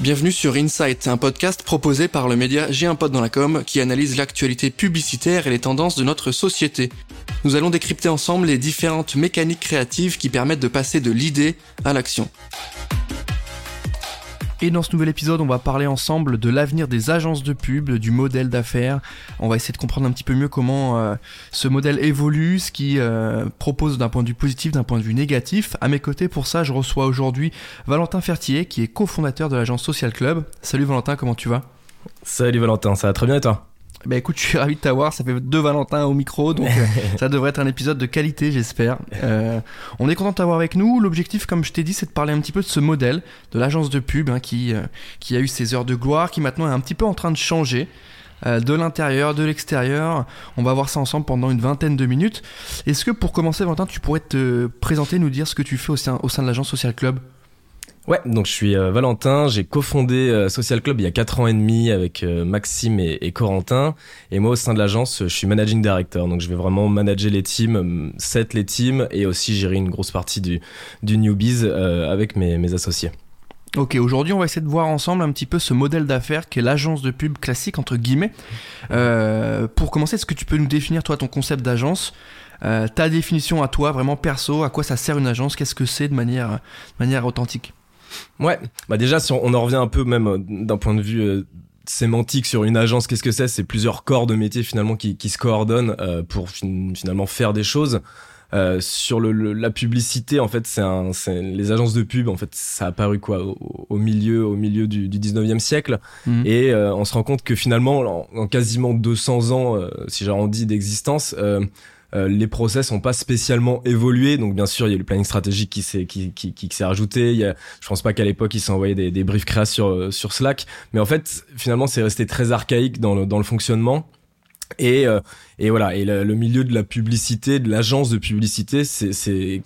Bienvenue sur Insight, un podcast proposé par le média J'ai un pote dans la com qui analyse l'actualité publicitaire et les tendances de notre société. Nous allons décrypter ensemble les différentes mécaniques créatives qui permettent de passer de l'idée à l'action. Et dans ce nouvel épisode, on va parler ensemble de l'avenir des agences de pub, du modèle d'affaires. On va essayer de comprendre un petit peu mieux comment euh, ce modèle évolue, ce qui euh, propose d'un point de vue positif, d'un point de vue négatif. À mes côtés, pour ça, je reçois aujourd'hui Valentin Fertier, qui est cofondateur de l'agence Social Club. Salut Valentin, comment tu vas? Salut Valentin, ça va très bien et toi? Bah écoute, je suis ravi de t'avoir. Ça fait deux Valentins au micro, donc euh, ça devrait être un épisode de qualité, j'espère. Euh, on est content de t'avoir avec nous. L'objectif, comme je t'ai dit, c'est de parler un petit peu de ce modèle de l'agence de pub hein, qui, euh, qui a eu ses heures de gloire, qui maintenant est un petit peu en train de changer. Euh, de l'intérieur, de l'extérieur. On va voir ça ensemble pendant une vingtaine de minutes. Est-ce que pour commencer, Valentin, tu pourrais te présenter, nous dire ce que tu fais au sein, au sein de l'agence Social Club? Ouais, donc je suis euh, Valentin, j'ai cofondé euh, Social Club il y a 4 ans et demi avec euh, Maxime et, Corentin. Et moi au sein de l'agence, je suis managing director, donc je vais vraiment manager les teams, set les teams et aussi gérer une grosse partie du, du newbies avec mes, associés. Ok, aujourd'hui on va essayer de voir ensemble un petit peu ce modèle d'affaires qui est l'agence de pub classique entre guillemets. pour commencer, est-ce que tu peux nous définir toi ton concept d'agence? Ta définition à toi, vraiment perso, à quoi ça sert une agence, qu'est-ce que c'est de manière, de manière authentique? Ouais, bah déjà si on, en revient un peu même euh, d'un point de vue euh, sémantique sur une agence, qu'est-ce que c'est? C'est plusieurs corps de métier finalement qui, qui se coordonnent euh, pour finalement faire des choses. Euh, sur le, la publicité, en fait, c'est un, les agences de pub, en fait, ça a apparu quoi? Au, milieu, au milieu du, du 19e siècle, mmh. et on se rend compte que finalement, en, en quasiment 200 ans, si j'arrondis d'existence, euh, les process n'ont pas spécialement évolué. Donc bien sûr, il y a le planning stratégique qui s'est qui, qui, qui s'est rajouté. Il y a, je pense pas qu'à l'époque ils s'envoyaient des, des briefs créa sur euh, sur Slack, mais en fait finalement c'est resté très archaïque dans le dans le fonctionnement. Et, euh, et voilà, et le, milieu de la publicité, de l'agence de publicité, c'est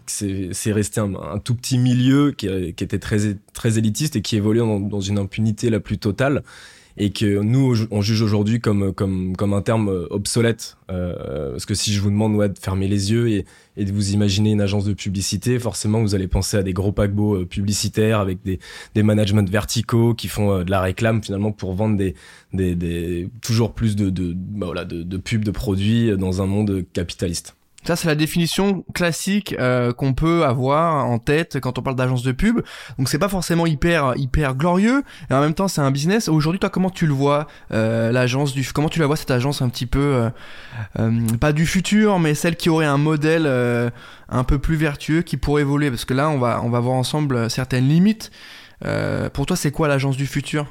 resté un, un, tout petit milieu qui, qui était très très élitiste et qui évoluait dans, dans une impunité la plus totale et que nous on juge aujourd'hui comme comme comme un terme obsolète. Euh, parce que si je vous demande ouais, de fermer les yeux et, et, de vous imaginer une agence de publicité forcément vous allez penser à des gros paquebots euh, publicitaires avec des des managements verticaux qui font euh, de la réclame finalement pour vendre des des, des toujours plus de de bah voilà de, de pubs de produits dans un monde capitaliste ça, c'est la définition classique euh, qu'on peut avoir en tête quand on parle d'agence de pub. Donc, c'est pas forcément hyper hyper glorieux, et en même temps, c'est un business. Aujourd'hui, toi, comment tu le vois euh, l'agence du Comment tu la vois cette agence un petit peu euh, pas du futur, mais celle qui aurait un modèle un peu plus vertueux qui pourrait évoluer? Parce que là, on va on va voir ensemble certaines limites. pour toi, c'est quoi l'agence du futur?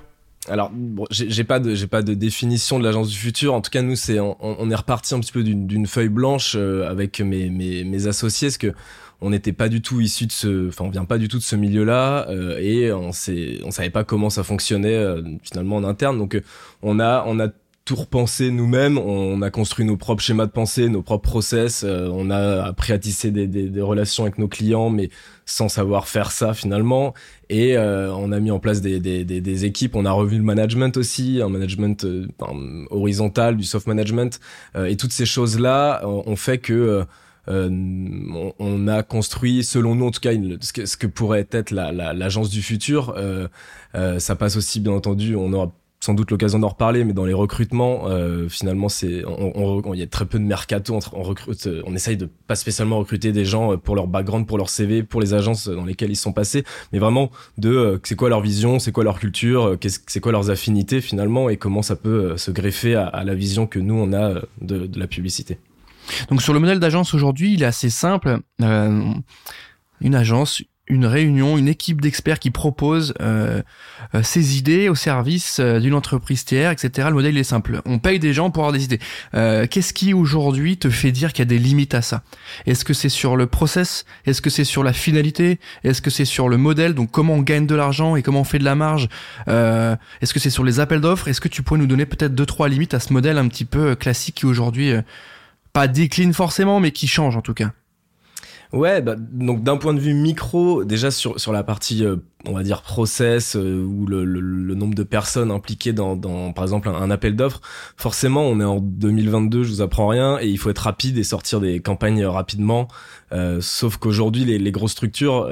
Alors, bon, j'ai pas de j'ai pas de définition de l'agence du futur. En tout cas, nous, c'est on, on, est reparti un petit peu d'une feuille blanche euh, avec mes, mes, mes associés, parce que on n'était pas du tout issu de ce, enfin, on vient pas du tout de ce milieu-là, euh, et on sait, on savait pas comment ça fonctionnait euh, finalement en interne. Donc, on a on a tout repensé nous-mêmes. On a construit nos propres schémas de pensée, nos propres process. Euh, on a appris à tisser des, des, des, relations avec nos clients, mais sans savoir faire ça finalement. Et euh, on a mis en place des, des, équipes. On a revu le management aussi, un management euh, horizontal, du soft management. et toutes ces choses-là ont fait que on, a construit, selon nous en tout cas, ce, que, ce, que, pourrait être l'agence la, du futur. ça passe aussi, bien entendu, on aura sans doute l'occasion d'en reparler, mais dans les recrutements, euh, finalement, c'est, on, il y a très peu de mercato. On, recrute, euh, on essaye de pas spécialement recruter des gens euh, pour leur background, pour leur CV, pour les agences dans lesquelles ils sont passés, mais vraiment de c'est quoi leur vision, c'est quoi leur culture, c'est quoi leurs affinités finalement, et comment ça peut se greffer à, la vision que nous on a de, de la publicité. Donc sur le modèle d'agence aujourd'hui, il est assez simple. une agence, une réunion, une équipe d'experts qui propose euh, euh, ses idées au service euh, d'une entreprise tiers, etc. Le modèle est simple. On paye des gens pour avoir des idées. Qu'est-ce qui aujourd'hui te fait dire qu'il y a des limites à ça? Est-ce que c'est sur le process? Est-ce que c'est sur la finalité? Est-ce que c'est sur le modèle? Donc comment on gagne de l'argent et comment on fait de la marge? Est-ce que c'est sur les appels d'offres? Est-ce que tu pourrais nous donner peut-être deux trois limites à ce modèle un petit peu classique qui aujourd'hui pas décline forcément, mais qui change en tout cas? Ouais, bah, donc d'un point de vue micro, déjà sur sur la partie euh, on va dire process euh, ou le, le, nombre de personnes impliquées dans, dans par exemple un, appel d'offres forcément on est en 2022 je vous apprends rien et il faut être rapide et sortir des campagnes rapidement. Euh, sauf qu'aujourd'hui les, les grosses structures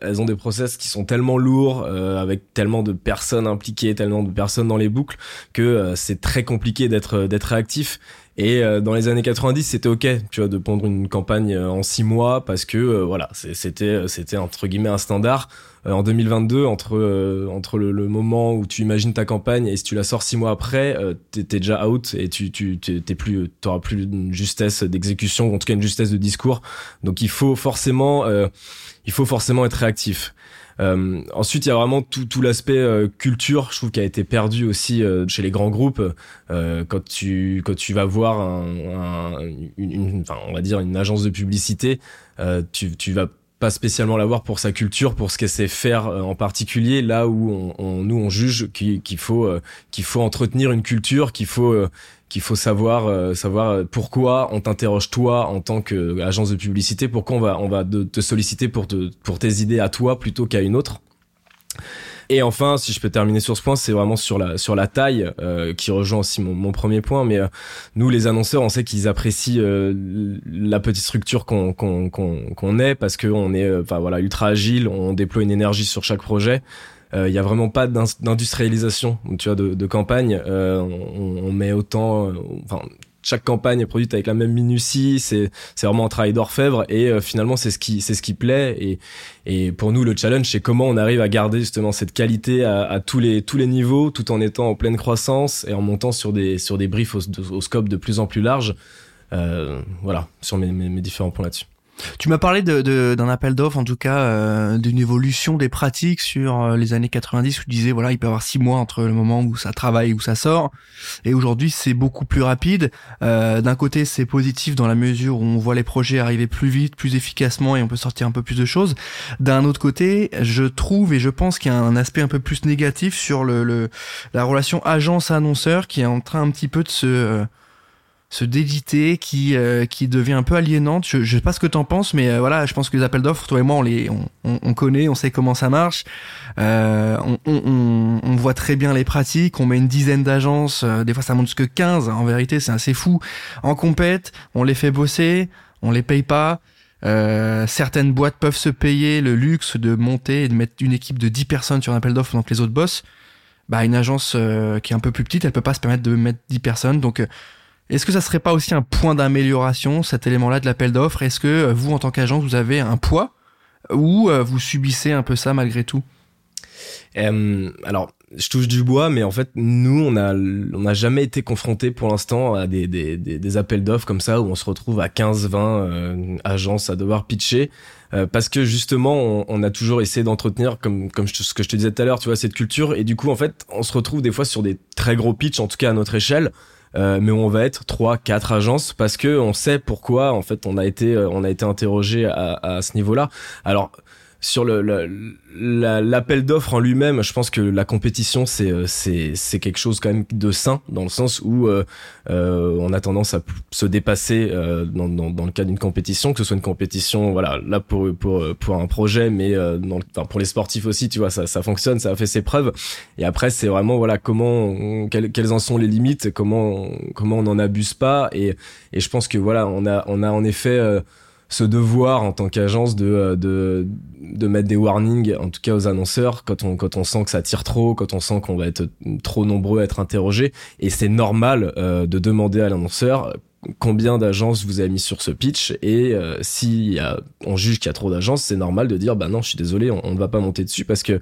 elles ont des process qui sont tellement lourds avec tellement de personnes impliquées tellement de personnes dans les boucles que c'est très compliqué d'être d'être réactif et dans les années 90, c'était ok, tu vois, de pondre une campagne en six mois parce que voilà, c'était c'était entre guillemets un standard. Euh, en 2022 entre euh, entre le, moment où tu imagines ta campagne et si tu la sors six mois après euh, t'es es déjà out et tu tu t'es plus t'auras plus une justesse d'exécution en tout cas une justesse de discours donc il faut forcément il faut forcément être réactif euh, ensuite, il y a vraiment tout, tout l'aspect culture, je trouve, qui a été perdu aussi chez les grands groupes. Euh, quand tu quand tu vas voir un, un une, enfin, on va dire une agence de publicité, tu tu vas pas spécialement l'avoir pour sa culture, pour ce qu'elle sait faire euh, en particulier, là où on, nous on juge qu'il faut euh, qu'il faut entretenir une culture, qu'il faut euh, qu'il faut savoir savoir pourquoi on t'interroge toi en tant qu'agence de publicité, pourquoi on va on va te solliciter pour te, pour tes idées à toi plutôt qu'à une autre. Et enfin, si je peux terminer sur ce point, c'est vraiment sur la sur la taille euh, qui rejoint aussi mon, mon premier point. Mais euh, nous, les annonceurs, on sait qu'ils apprécient euh, la petite structure qu'on qu'on qu'on qu'on est parce que on est enfin voilà ultra agile, on déploie une énergie sur chaque projet. Il y a vraiment pas d'industrialisation, tu vois, de, campagne. On, on, met autant, enfin chaque campagne est produite avec la même minutie. C'est vraiment un travail d'orfèvre et euh, finalement c'est ce qui c'est ce qui plaît et pour nous le challenge c'est comment on arrive à garder justement cette qualité à, tous les tous les niveaux tout en étant en pleine croissance et en montant sur des sur des briefs au, scope de plus en plus large. Euh, voilà sur mes différents points là-dessus. Tu m'as parlé d'un de, appel d'offres, en tout cas, euh, d'une évolution des pratiques sur euh, les années 90 où tu disais, voilà, il peut y avoir six mois entre le moment où ça travaille et où ça sort. Et aujourd'hui, c'est beaucoup plus rapide. Euh, d'un côté, c'est positif dans la mesure où on voit les projets arriver plus vite, plus efficacement et on peut sortir un peu plus de choses. D'un autre côté, je trouve et je pense qu'il y a un aspect un peu plus négatif sur le, le la relation agence-annonceur qui est en train un petit peu de se se d'éditer qui euh, qui devient un peu aliénante. Je, je sais pas ce que t'en penses, mais euh, voilà, je pense que les appels d'offres, toi et moi, on les on, on, connaît, on sait comment ça marche. Euh, on, on, on, voit très bien les pratiques. On met une dizaine d'agences, euh, des fois ça monte jusque 15. En vérité, c'est assez fou. En compète, on les fait bosser, on les paye pas. certaines boîtes peuvent se payer le luxe de monter et de mettre une équipe de 10 personnes sur un appel d'offres donc les autres boss. Bah une agence qui est un peu plus petite, elle peut pas se permettre de mettre 10 personnes. Donc est-ce que ça serait pas aussi un point d'amélioration, cet élément-là de l'appel d'offres? Est-ce que euh, vous, en tant qu'agence, vous avez un poids? Ou euh, vous subissez un peu ça malgré tout? Euh, Alors, je touche du bois, mais en fait, nous, on a, on n'a jamais été confronté pour l'instant à des, appels d'offres comme ça où on se retrouve à 15, 20 agences à devoir pitcher. parce que justement, on, a toujours essayé d'entretenir, comme, comme ce que je te disais tout à l'heure, tu vois, cette culture. Et du coup, en fait, on se retrouve des fois sur des très gros pitchs, en tout cas à notre échelle, euh, mais on va être trois, quatre agences parce que on sait pourquoi en fait on a été euh, on a été interrogé à, à ce niveau-là. Alors sur le l'appel d'offres en lui-même, je pense que la compétition c'est euh, c'est c'est quelque chose quand même de sain dans le sens où euh, euh on a tendance à se dépasser euh, dans, dans, dans le cas d'une compétition, que ce soit une compétition voilà là pour pour pour un projet, mais dans enfin, pour les sportifs aussi, tu vois ça ça fonctionne, ça a fait ses preuves. Et après c'est vraiment voilà comment quelles, quelles en sont les limites, comment comment on n'en abuse pas et et je pense que voilà on a on a en effet ce devoir en tant qu'agence de, euh, de, de mettre des warnings, en tout cas aux annonceurs, quand on, quand on sent que ça tire trop, quand on sent qu'on va être trop nombreux à être interrogés. Et c'est normal euh, de demander à l'annonceur combien d'agences vous avez mis sur ce pitch et euh, si on juge qu'il y a trop d'agences, c'est normal de dire bah non, je suis désolé, on, ne va pas monter dessus parce que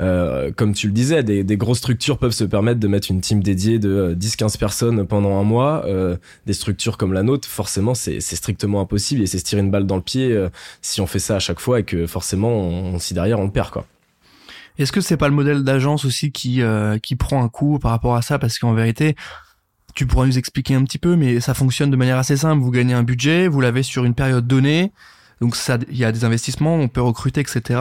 euh, comme tu le disais, des, des, grosses structures peuvent se permettre de mettre une team dédiée de 10-15 euh, personnes pendant un mois. Euh, des structures comme la nôtre, forcément, c'est strictement impossible et c'est se tirer une balle dans le pied euh, si on fait ça à chaque fois et que forcément, on, si derrière, on perd quoi. Est-ce que c'est pas le modèle d'agence aussi qui qui prend un coup par rapport à ça? Parce qu'en vérité, tu pourras nous expliquer un petit peu, mais ça fonctionne de manière assez simple. Vous gagnez un budget, vous l'avez sur une période donnée. Donc ça, il y a des investissements, on peut recruter, etc.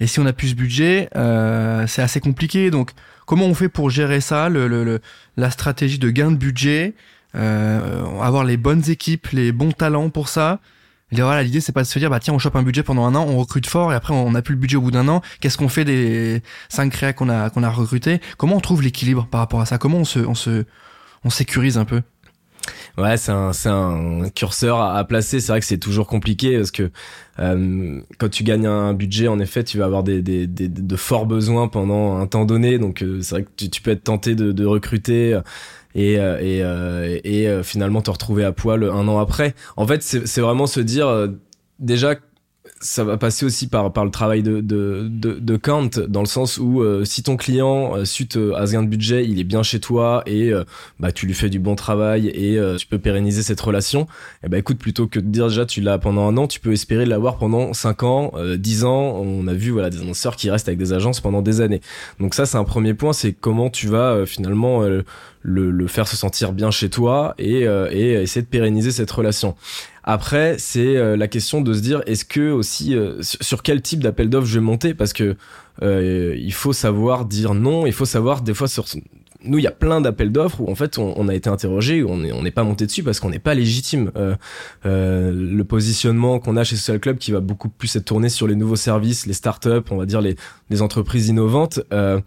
Et si on a plus ce budget, euh, c'est assez compliqué. Donc comment on fait pour gérer ça, le, le, la stratégie de gain de budget, euh, avoir les bonnes équipes, les bons talents pour ça, Et voilà, l'idée c'est pas de se dire bah tiens on chope un budget pendant un an, on recrute fort et après on n'a plus le budget au bout d'un an. Qu'est-ce qu'on fait des cinq créas qu'on a qu'on a recrutés? Comment on trouve l'équilibre par rapport à ça? Comment on se on se on sécurise un peu Ouais, c'est un, un curseur à, placer. C'est vrai que c'est toujours compliqué parce que euh, quand tu gagnes un budget, en effet, tu vas avoir des, des, des de forts besoins pendant un temps donné. Donc euh, c'est vrai que tu, tu, peux être tenté de, de recruter et, euh, et, et, finalement te retrouver à poil un an après. En fait, c'est vraiment se dire déjà ça va passer aussi par, par le travail de, de, de, de Kant, dans le sens où euh, si ton client, euh, suite euh, à ce gain de budget, il est bien chez toi et bah, tu lui fais du bon travail et tu peux pérenniser cette relation, et eh ben écoute, plutôt que de dire déjà tu l'as pendant un an, tu peux espérer l'avoir pendant 5 ans, 10 ans. On a vu voilà des annonceurs qui restent avec des agences pendant des années. Donc ça, c'est un premier point, c'est comment tu vas finalement le, le, faire se sentir bien chez toi et, et essayer de pérenniser cette relation. Après, c'est euh, la question de se dire est-ce que aussi euh, sur quel type d'appel d'offres je vais monter? Parce que euh, il faut savoir dire non, il faut savoir des fois sur nous, il y a plein d'appels d'offres où en fait on, a été interrogé, on on n'est pas monté dessus parce qu'on n'est pas légitime. Euh, euh, le positionnement qu'on a chez Social Club, qui va beaucoup plus être tourné sur les nouveaux services, les startups, on va dire les, les entreprises innovantes. Euh,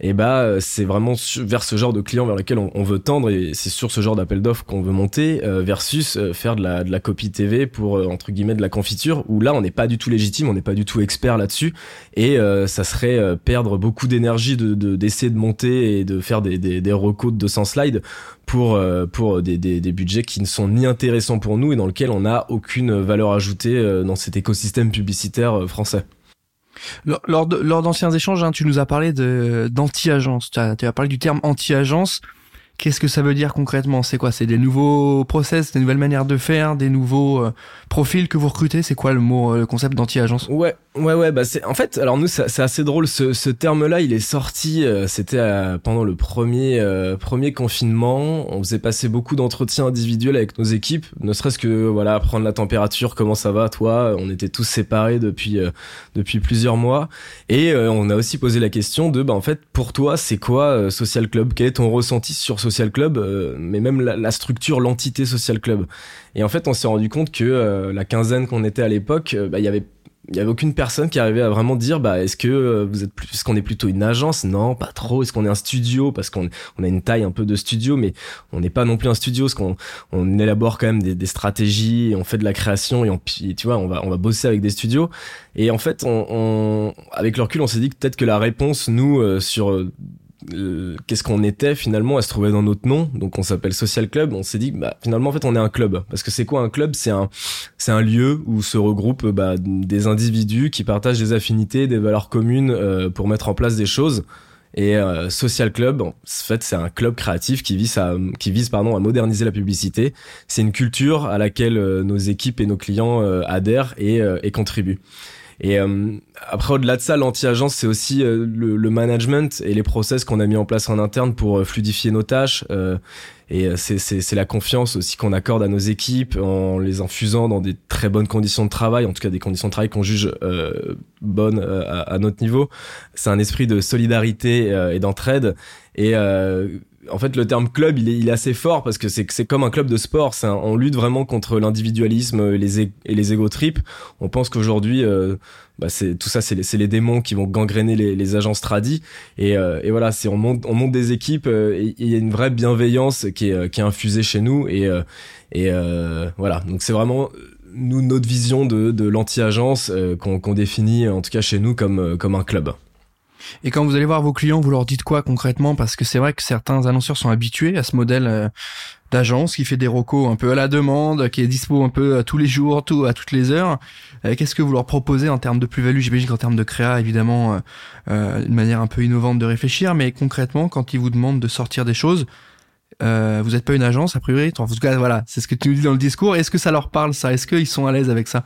et bah c'est vraiment vers ce genre de clients vers lequel on, veut tendre et c'est sur ce genre d'appel d'offres qu'on veut monter euh, versus euh, faire de la, de la copie TV pour euh, entre guillemets de la confiture où là on n'est pas du tout légitime, on n'est pas du tout expert là-dessus et ça serait perdre beaucoup d'énergie de d'essayer de, monter et de faire des, des, des de 200 slides pour pour des, des, des, budgets qui ne sont ni intéressants pour nous et dans lesquels on n'a aucune valeur ajoutée dans cet écosystème publicitaire français. Lors, d'anciens échanges, hein, tu nous as parlé d'anti-agence. Tu as, tu as parlé du terme anti-agence. Qu'est-ce que ça veut dire concrètement? C'est quoi? C'est des nouveaux process, des nouvelles manières de faire, des nouveaux euh, profils que vous recrutez? C'est quoi le mot, euh, le concept d'anti-agence? Ouais, ouais, ouais. Bah c'est en fait, alors nous, c'est assez drôle. Ce, terme-là, il est sorti. Euh, C'était pendant le premier premier confinement. On faisait passer beaucoup d'entretiens individuels avec nos équipes, ne serait-ce que voilà prendre la température, comment ça va, toi? On était tous séparés depuis depuis plusieurs mois, et on a aussi posé la question de, bah en fait, pour toi, c'est quoi Social Club? Quel est ton ressenti sur Social Club, euh, mais même la, structure, l'entité Social Club. Et en fait, on s'est rendu compte que euh, la quinzaine qu'on était à l'époque, euh, bah, il y avait il y avait aucune personne qui arrivait à vraiment dire bah est-ce que vous êtes plus qu'on est plutôt une agence? Non pas trop. Est-ce qu'on est un studio? Parce qu'on on a une taille un peu de studio mais on n'est pas non plus un studio. Parce qu'on on élabore quand même des, stratégies on fait de la création et on tu vois on va on va bosser avec des studios. Et en fait on, avec le recul on s'est dit que peut-être que la réponse nous sur qu'est-ce qu'on était finalement à se trouver dans notre nom. Donc on s'appelle social club. On s'est dit bah finalement en fait on est un club. Parce que c'est quoi un club? C'est un c'est un lieu où se regroupent bah, des individus qui partagent des affinités des valeurs communes euh, pour mettre en place des choses. Et euh, social club en fait c'est un club créatif qui vise à qui vise pardon à moderniser la publicité. C'est une culture à laquelle nos équipes et nos clients adhèrent et, et contribuent et euh, après, au-delà de ça, l'anti-agence, c'est aussi euh, le, le, management et les process qu'on a mis en place en interne pour euh, fluidifier nos tâches. et c'est la confiance aussi qu'on accorde à nos équipes en les infusant dans des très bonnes conditions de travail, en tout cas des conditions de travail qu'on juge bonnes à, à, notre niveau. C'est un esprit de solidarité et d'entraide. Et en fait, le terme club, il est, il est assez fort parce que c'est comme un club de sport. Un, on lutte vraiment contre l'individualisme et les, et les égo trips. On pense qu'aujourd'hui, euh, bah c'est tout ça, c'est les, les, démons qui vont gangréner les, les agences tradis. Et, euh, et voilà, c'est on monte, on monte des équipes euh, et il y a une vraie bienveillance qui est, qui est infusée chez nous. Et, et voilà, donc c'est vraiment nous notre vision de, de l'anti-agence qu'on qu'on définit en tout cas chez nous comme, comme un club. Et quand vous allez voir vos clients, vous leur dites quoi concrètement? Parce que c'est vrai que certains annonceurs sont habitués à ce modèle euh, d'agence qui fait des recos un peu à la demande, qui est dispo un peu à tous les jours, tout à toutes les heures. Euh, qu'est-ce que vous leur proposez en termes de plus-value? J'imagine qu'en termes de créa, évidemment, euh, une manière un peu innovante de réfléchir, mais concrètement, quand ils vous demandent de sortir des choses, euh, vous n'êtes pas une agence a priori? En tout cas, voilà, c'est ce que tu nous dis dans le discours. Est-ce que ça leur parle ça? Est-ce qu'ils sont à l'aise avec ça?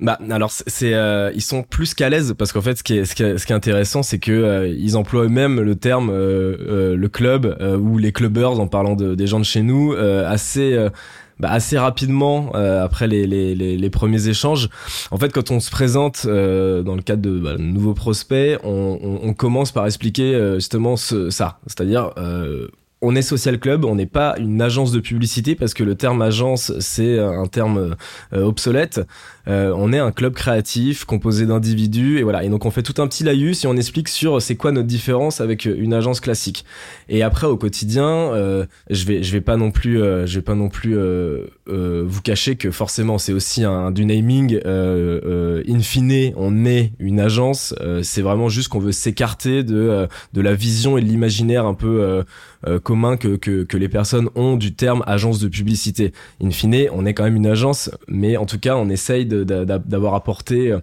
Bah alors c'est euh, ils sont plus qu'à l'aise parce qu'en fait ce qui est ce qui est, ce qui est intéressant c'est que euh, ils emploient eux-mêmes le terme euh, le club ou les clubbers en parlant de, des gens de chez nous assez bah, assez rapidement après les, les, les, premiers échanges. En fait, quand on se présente dans le cadre de bah, nouveaux prospects, on, on, on, commence par expliquer justement ce, ça, c'est-à-dire on est social club, on n'est pas une agence de publicité parce que le terme agence c'est un terme euh, obsolète. Euh, on est un club créatif composé d'individus et voilà. Et donc on fait tout un petit laïus si on explique sur c'est quoi notre différence avec une agence classique. Et après au quotidien, euh, je vais je vais pas non plus je vais pas non plus vous cacher que forcément c'est aussi un du naming. in fine, on est une agence. c'est vraiment juste qu'on veut s'écarter de de la vision et de l'imaginaire un peu euh, commun que, que, que, les personnes ont du terme agence de publicité. In fine, on est quand même une agence, mais en tout cas, on essaye d'avoir apporté,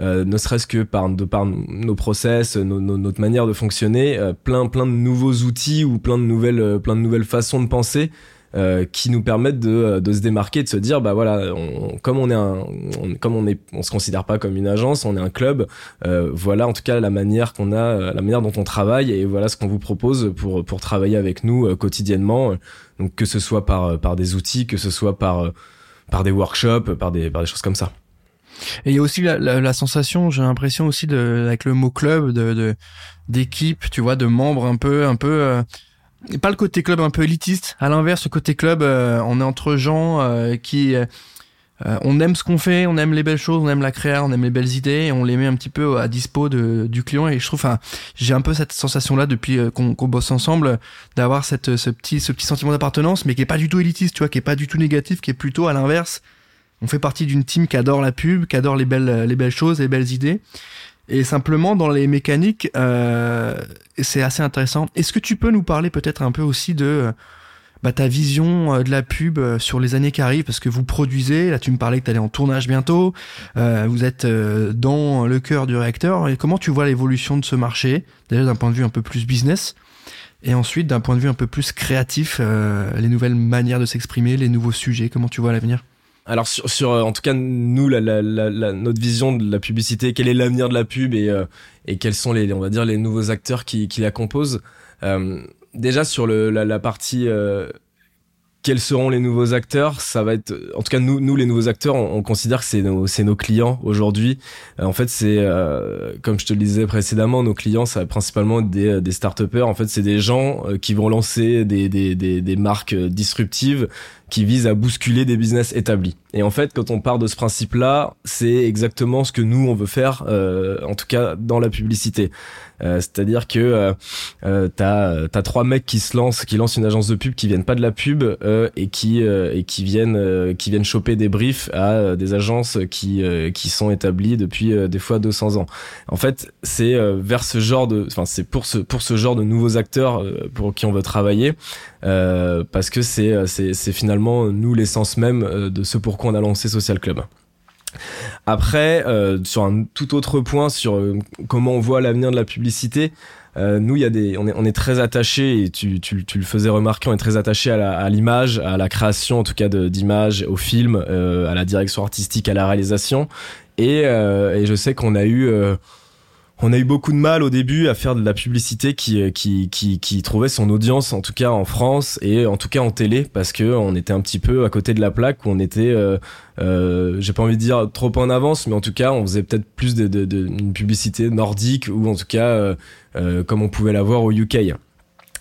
euh, ne serait-ce que par, de par nos process, notre manière de fonctionner, euh, plein plein de nouveaux outils ou plein de nouvelles plein de nouvelles façons de penser euh, qui nous permettent de, euh, de se démarquer, de se dire bah voilà, on, comme on est un, comme on est, on se considère pas comme une agence, on est un club. Euh, voilà en tout cas la manière qu'on a, la manière dont on travaille et voilà ce qu'on vous propose pour pour travailler avec nous quotidiennement. Donc que ce soit par par des outils, que ce soit par par des workshops, par des par des choses comme ça. Et il y a aussi la, la, sensation, j'ai l'impression aussi de avec le mot club, de d'équipe, tu vois, de membres un peu un peu pas le côté club un peu élitiste. À l'inverse, le côté club, euh, on est entre gens euh, qui euh, on aime ce qu'on fait, on aime les belles choses, on aime la créa, on aime les belles idées, on les met un petit peu à dispo de, du client. Et je trouve, j'ai un peu cette sensation-là depuis qu'on bosse ensemble, d'avoir cette ce petit ce petit sentiment d'appartenance, mais qui est pas du tout élitiste, tu vois, qui est pas du tout négatif, qui est plutôt à l'inverse. On fait partie d'une team qui adore la pub, qui adore les belles les belles choses, les belles idées. Et simplement dans les mécaniques, euh, c'est assez intéressant. Est-ce que tu peux nous parler peut-être un peu aussi de bah, ta vision euh, de la pub euh, sur les années qui arrivent? Parce que vous produisez, là tu me parlais que tu allais en tournage bientôt, euh, vous êtes euh, dans le cœur du réacteur. Et comment tu vois l'évolution de ce marché? Déjà d'un point de vue un peu plus business, et ensuite d'un point de vue un peu plus créatif, les nouvelles manières de s'exprimer, les nouveaux sujets, comment tu vois l'avenir? Alors sur, sur euh, en tout cas nous la, la, la, notre vision de la publicité, quel est l'avenir de la pub et euh, et quels sont les on va dire les nouveaux acteurs qui, qui la composent. Euh, déjà sur le, la, la partie quels seront les nouveaux acteurs Ça va être, en tout cas nous, nous les nouveaux acteurs, on, considère que c'est nos, c'est nos clients aujourd'hui. en fait, c'est comme je te le disais précédemment, nos clients, ça va principalement des, des start-upers. En fait, c'est des gens qui vont lancer des, des, des, des marques disruptives qui vise à bousculer des business établis. Et en fait, quand on part de ce principe-là, c'est exactement ce que nous on veut faire, euh, en tout cas dans la publicité. Euh, C'est-à-dire que euh, euh t'as as trois mecs qui se lancent, qui lancent une agence de pub, qui viennent pas de la pub euh, et qui et qui viennent qui viennent choper des briefs à des agences qui qui sont établies depuis des fois 200 ans. En fait, c'est vers ce genre de, enfin c'est pour ce pour ce genre de nouveaux acteurs pour qui on veut travailler, parce que c'est c'est finalement nous l'essence même euh, de ce pourquoi on a lancé Social Club. Après, euh, sur un tout autre point, sur euh, comment on voit l'avenir de la publicité, nous, il y a des, on est, on est très attaché et tu, tu, tu, le faisais remarquer, on est très attaché à l'image, à, la création en tout cas d'images, au film, à la direction artistique, à la réalisation. Et, et je sais qu'on a eu on a eu beaucoup de mal au début à faire de la publicité qui, euh, qui, qui, qui trouvait son audience, en tout cas en France et en tout cas en télé, parce que on était un petit peu à côté de la plaque où on était, euh, euh, j'ai pas envie de dire trop en avance, mais en tout cas on faisait peut-être plus de, de, de, une publicité nordique ou en tout cas comme on pouvait l'avoir au UK.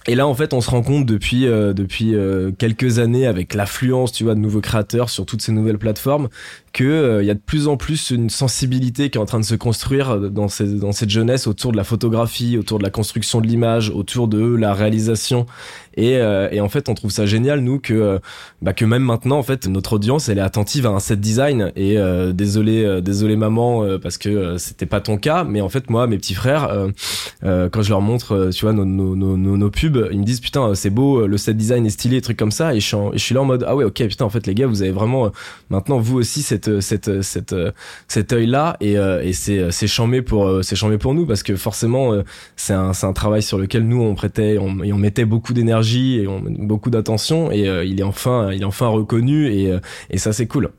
Et là, en fait, on se rend compte depuis depuis quelques années avec l'affluence, tu vois, de nouveaux créateurs sur toutes ces nouvelles plateformes, que il euh, y a de plus en plus une sensibilité qui est en train de se construire euh, dans, ces, dans cette jeunesse autour de la photographie, autour de la construction de l'image, autour de la réalisation. Et, euh, et, en fait, on trouve ça génial nous que bah, que même maintenant, en fait, notre audience elle est attentive à un set design. Et désolé, désolé maman, parce que c'était pas ton cas. Mais en fait, moi, mes petits frères, quand je leur montre, tu vois, nos, nos, nos, pubs, ils me disent putain, c'est beau, le set design est stylé, trucs comme ça. Et je suis, suis là en mode ah ouais, ok, putain, en fait, les gars, vous avez vraiment maintenant vous aussi cette cette cette cet œil là et, euh, et c'est c'est chambé pour euh, c'est chambé pour nous parce que forcément euh, c'est un c'est un travail sur lequel nous on prêtait on, et on mettait beaucoup d'énergie et on, beaucoup d'attention et il est enfin il est enfin reconnu et et ça c'est cool.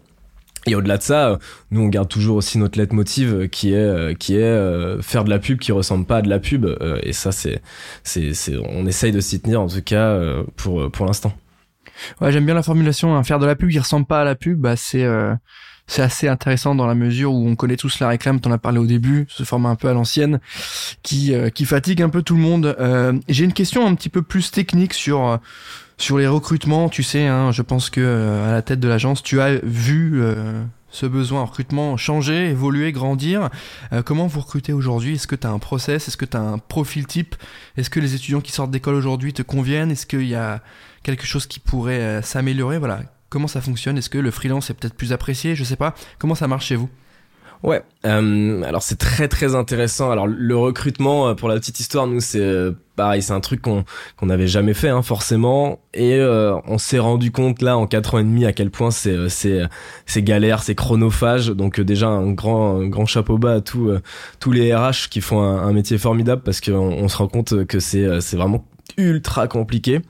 Et au-delà de ça, nous on garde toujours aussi notre leitmotiv qui est qui est faire de la pub qui ressemble pas à de la pub et ça c'est c'est c'est on essaye de s'y tenir en tout cas pour pour l'instant. Ouais, j'aime bien la formulation hein, faire de la pub qui ressemble pas à la pub, bah c'est c'est assez intéressant dans la mesure où on connaît tous la réclame, t'en as parlé au début, ce format un peu à l'ancienne, qui, euh, qui fatigue un peu tout le monde. Euh, J'ai une question un petit peu plus technique sur, euh, sur les recrutements. Tu sais, hein, je pense que euh, à la tête de l'agence, tu as vu ce besoin en recrutement changer, évoluer, grandir. comment vous recrutez aujourd'hui? Est-ce que tu as un process? Est-ce que tu as un profil type? Est-ce que les étudiants qui sortent d'école aujourd'hui te conviennent? Est-ce qu'il y a quelque chose qui pourrait s'améliorer? Voilà, Comment ça fonctionne? Est-ce que le freelance est peut-être plus apprécié? Je sais pas. Comment ça marche chez vous? Ouais, euh, alors c'est très très intéressant. Alors le recrutement, euh, pour la petite histoire, nous c'est euh, pareil, c'est un truc qu'on qu'on n'avait jamais fait hein, forcément, et euh, on s'est rendu compte là en quatre ans et demi à quel point c'est c'est c'est galère, c'est chronophage. Donc déjà un grand un grand chapeau bas à tous tous les RH qui font un, un métier formidable parce qu'on on se rend compte que c'est c'est vraiment ultra compliqué.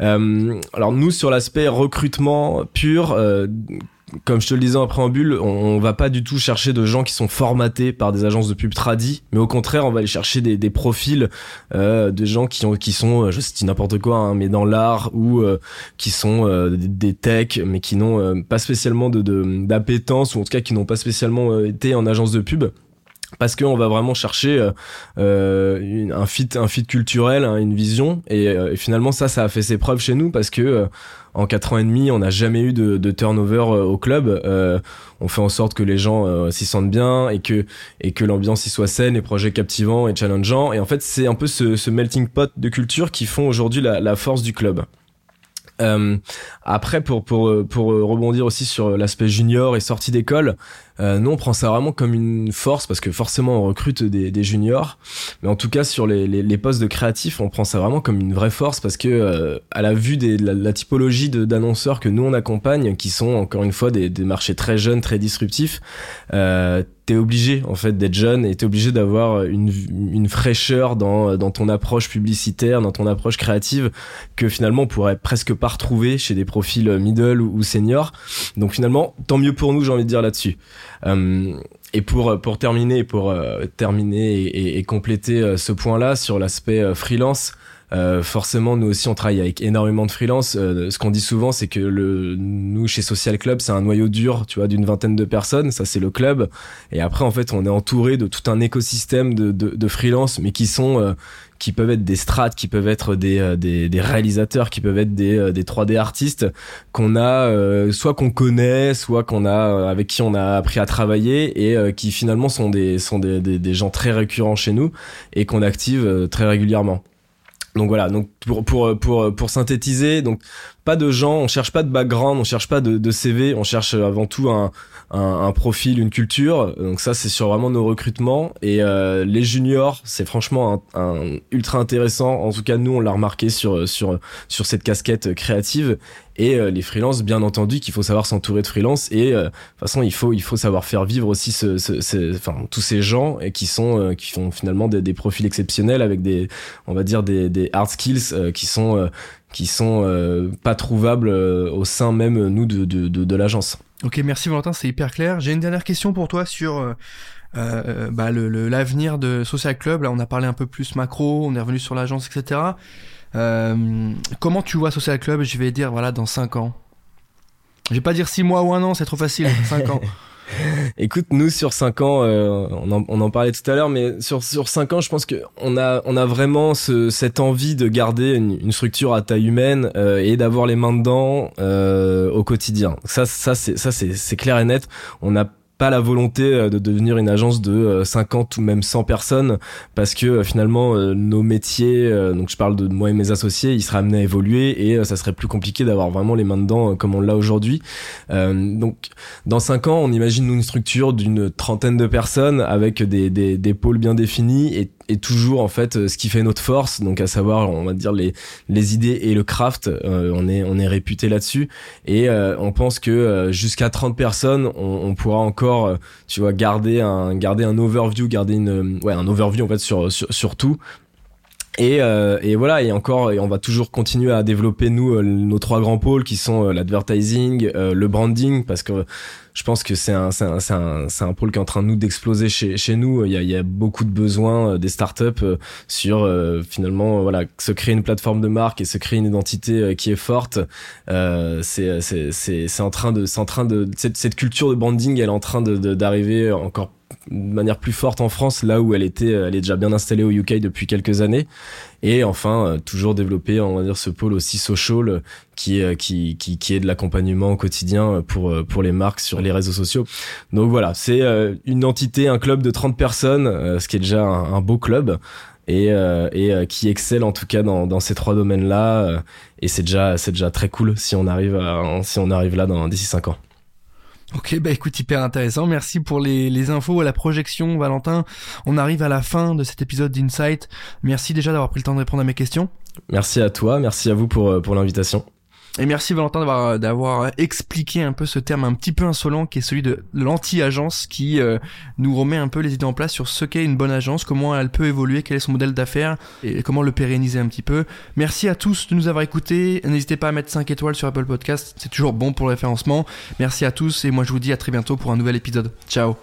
Euh, alors nous sur l'aspect recrutement pur, euh, comme je te le disais en préambule, on, on, va pas du tout chercher de gens qui sont formatés par des agences de pub tradis, mais au contraire, on va aller chercher des, profils euh, de gens qui ont, qui sont, je sais n'importe quoi, hein, mais dans l'art ou euh, qui sont euh, des, techs, mais qui n'ont euh, pas spécialement de d'appétence ou en tout cas qui n'ont pas spécialement été en agence de pub parce qu'on va vraiment chercher euh, euh un fit culturel hein, une vision. Et, euh, et, finalement ça ça a fait ses preuves chez nous parce que euh, en quatre ans et demi on n'a jamais eu de, turnover au club. On fait en sorte que les gens s'y sentent bien et que l'ambiance y soit saine et projet captivant et challengeant et en fait c'est un peu ce, melting pot de culture qui font aujourd'hui la, force du club. Après, pour rebondir aussi sur l'aspect junior et sortie d'école, euh, nous on prend ça vraiment comme une force parce que forcément on recrute des, des juniors, mais en tout cas sur les, les, les, postes de créatifs, on prend ça vraiment comme une vraie force parce que euh, à la vue de la, la, typologie d'annonceurs que nous on accompagne, qui sont encore une fois des, des marchés très jeunes, très disruptifs, euh, t'es obligé en fait d'être jeune et t'es obligé d'avoir une, une fraîcheur dans, dans ton approche publicitaire, dans ton approche créative que finalement on pourrait presque pas retrouver chez des profils middle ou, ou senior. Donc finalement, tant mieux pour nous, j'ai envie de dire là-dessus. Euh, et pour pour terminer, pour euh, terminer et, compléter euh, ce point-là sur l'aspect freelance. Forcément, nous aussi, on travaille avec énormément de freelance. Ce qu'on dit souvent, c'est que le, nous, chez Social Club, c'est un noyau dur, tu vois, d'une vingtaine de personnes. Ça, c'est le club. Et après, en fait, on est entouré de tout un écosystème de, de, de freelance, mais qui sont, qui peuvent être des strates, qui peuvent être des, des, des, réalisateurs, qui peuvent être des, des 3D artistes qu'on a, soit qu'on connaît, soit qu'on a, avec qui on a appris à travailler et qui finalement sont des, sont des, des, des gens très récurrents chez nous et qu'on active très régulièrement. Donc voilà, donc pour pour pour pour synthétiser, donc pas de gens, on cherche pas de background, on cherche pas de, de CV, on cherche avant tout un, un, profil, une culture. Donc ça, c'est sur vraiment nos recrutements. Et euh, les juniors, c'est franchement un, un, ultra intéressant. En tout cas, nous, on l'a remarqué sur sur sur cette casquette créative. Et euh, les freelances, bien entendu, qu'il faut savoir s'entourer de freelance. Et euh, de toute façon, il faut il faut savoir faire vivre aussi tous ces gens et qui sont euh, qui font finalement des, profils exceptionnels avec des on va dire des, hard skills euh, qui sont euh, qui sont euh, pas trouvables euh, au sein même nous de, de, l'agence. Ok, merci Valentin, c'est hyper clair. J'ai une dernière question pour toi sur euh, euh bah, l'avenir le, de Social Club. Là, on a parlé un peu plus macro, on est revenu sur l'agence, etc. Euh, comment tu vois Social Club Je vais dire voilà dans 5 ans? Je vais pas dire 6 mois ou un an, c'est trop facile. 5 ans. Écoute, nous sur 5 ans, euh, on, en, on, en, parlait tout à l'heure, mais sur sur 5 ans, je pense que on a on a vraiment ce, cette envie de garder une, une structure à taille humaine euh, et d'avoir les mains dedans euh, au quotidien. Ça ça c'est ça c'est clair et net. On a pas la volonté euh, de devenir une agence de 50 euh, ou même 100 personnes parce que euh, finalement nos métiers donc je parle de moi et mes associés ils seraient amenés à évoluer et ça serait plus compliqué d'avoir vraiment les mains dedans comme on l'a aujourd'hui. Donc dans 5 ans on imagine une structure d'une trentaine de personnes avec des, des, des pôles bien définis et et toujours en fait ce qui fait notre force. Donc à savoir on va dire les les idées et le craft euh, on est on est réputé là-dessus. Et euh, on pense que euh, jusqu'à 30 personnes on, on pourra encore tu vois garder un garder un overview garder une ouais un overview en fait sur sur, sur tout Et, euh, et, voilà, et encore, et on va toujours continuer à développer nous euh, nos trois grands pôles qui sont euh, l'advertising, le branding, parce que je pense que c'est un, c'est un, c'est un, c'est un, pôle qui est en train nous d'exploser chez, chez nous. Il y a, il y a beaucoup de besoins des startups sur finalement voilà se créer une plateforme de marque et se créer une identité qui est forte. c'est, c'est, c'est en train de, c'est en train de cette, cette culture de branding, elle est en train de, d'arriver encore de manière plus forte en France, là où elle était, elle est déjà bien installée au UK depuis quelques années. Et enfin, euh, toujours développer, on va dire, ce pôle aussi social euh, qui, qui, qui, qui est de l'accompagnement au quotidien pour, euh, pour les marques sur les réseaux sociaux. Donc voilà, c'est une entité, un club de 30 personnes, ce qui est déjà un, beau club. Et, et qui excelle en tout cas dans, dans ces trois domaines-là. et c'est déjà, c'est déjà très cool si on arrive, à, si on arrive là dans d'ici 5 ans. Ok, bah écoute, hyper intéressant. Merci pour les, les infos, la projection, Valentin. On arrive à la fin de cet épisode d'Insight. Merci déjà d'avoir pris le temps de répondre à mes questions. Merci à toi, merci à vous pour, euh, pour l'invitation. Et merci Valentin d'avoir d'avoir expliqué un peu ce terme un petit peu insolent qui est celui de l'anti-agence qui euh, nous remet un peu les idées en place sur ce qu'est une bonne agence, comment elle peut évoluer, quel est son modèle d'affaires et comment le pérenniser un petit peu. Merci à tous de nous avoir écoutés. N'hésitez pas à mettre 5 étoiles sur Apple Podcast, c'est toujours bon pour le référencement. Merci à tous et moi je vous dis à très bientôt pour un nouvel épisode. Ciao.